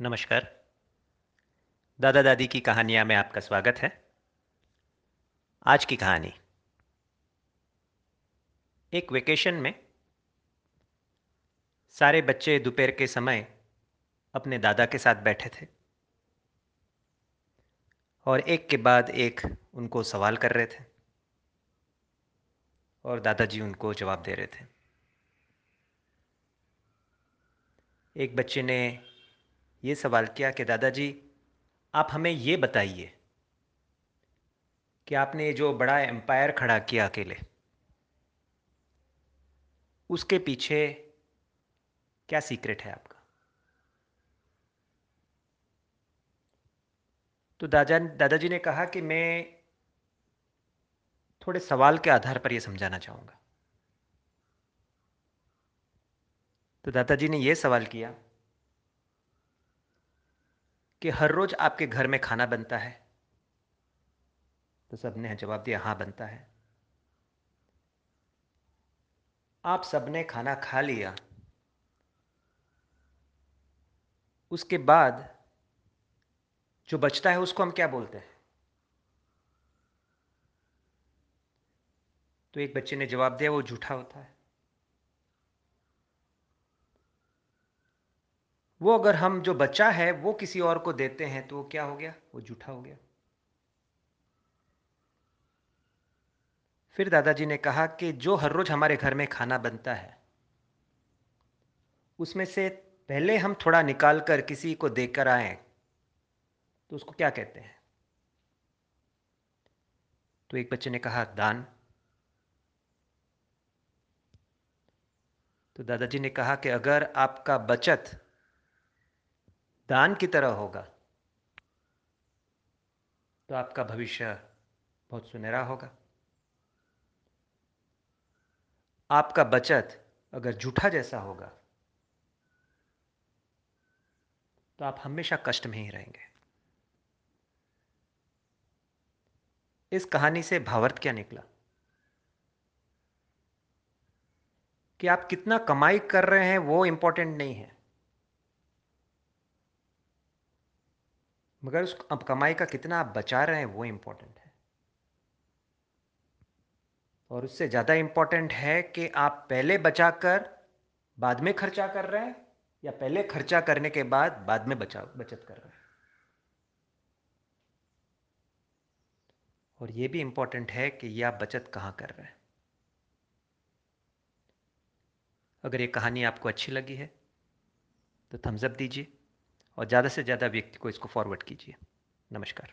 नमस्कार। दादा दादी की कहानियाँ में आपका स्वागत है। आज की कहानी। एक वेकेशन में सारे बच्चे दोपहर के समय अपने दादा के साथ बैठे थे। और एक के बाद एक उनको सवाल कर रहे थे। और दादाजी उनको जवाब दे रहे थे। एक बच्चे ने ये सवाल किया कि दादाजी, आप हमें ये बताइए कि आपने जो बड़ा एम्पायर खड़ा किया अकेले, उसके पीछे क्या सीक्रेट है आपका? तो दादा दादाजी ने कहा कि मैं थोड़े सवाल के आधार पर यह समझाना चाहूँगा। तो दादाजी ने यह सवाल किया कि हर रोज़ आपके घर में खाना बनता है? तो सबने जवाब दिया हाँ बनता है। आप सबने खाना खा लिया। उसके बाद जो बचता है उसको हम क्या बोलते हैं? तो एक बच्चे ने जवाब दिया, वो झूठा होता है। वो अगर हम जो बचा है, वो किसी और को देते हैं तो वो क्या हो गया? वो झूठा हो गया। फिर दादाजी ने कहा कि जो हर रोज हमारे घर में खाना बनता है, उसमें से पहले हम थोड़ा निकाल कर किसी को देकर आए तो उसको क्या कहते हैं? तो एक बच्चे ने कहा, दान। तो दादाजी ने कहा कि अगर आपका बचत दान की तरह होगा तो आपका भविष्य बहुत सुनहरा होगा। आपका बचत अगर झूठा जैसा होगा तो आप हमेशा कष्ट में ही रहेंगे। इस कहानी से भावार्थ क्या निकला? कि आप कितना कमाई कर रहे हैं वो इंपॉर्टेंट नहीं है। मगर उस अब कमाई का कितना आप बचा रहे हैं, वो इम्पोर्टेंट है। और उससे ज़्यादा इम्पोर्टेंट है कि आप पहले बचा कर बाद में खर्चा कर रहे हैं, या पहले खर्चा करने के बाद बाद में बचा, बचत कर रहे हैं। और ये भी इम्पोर्टेंट है कि ये आप बचत कहाँ कर रहे हैं। अगर ये कहानी आपको अच्छी लगी है तो थम्सअप दीजिए। और ज़्यादा से ज़्यादा व्यक्ति को इसको फॉरवर्ड कीजिए। नमस्कार।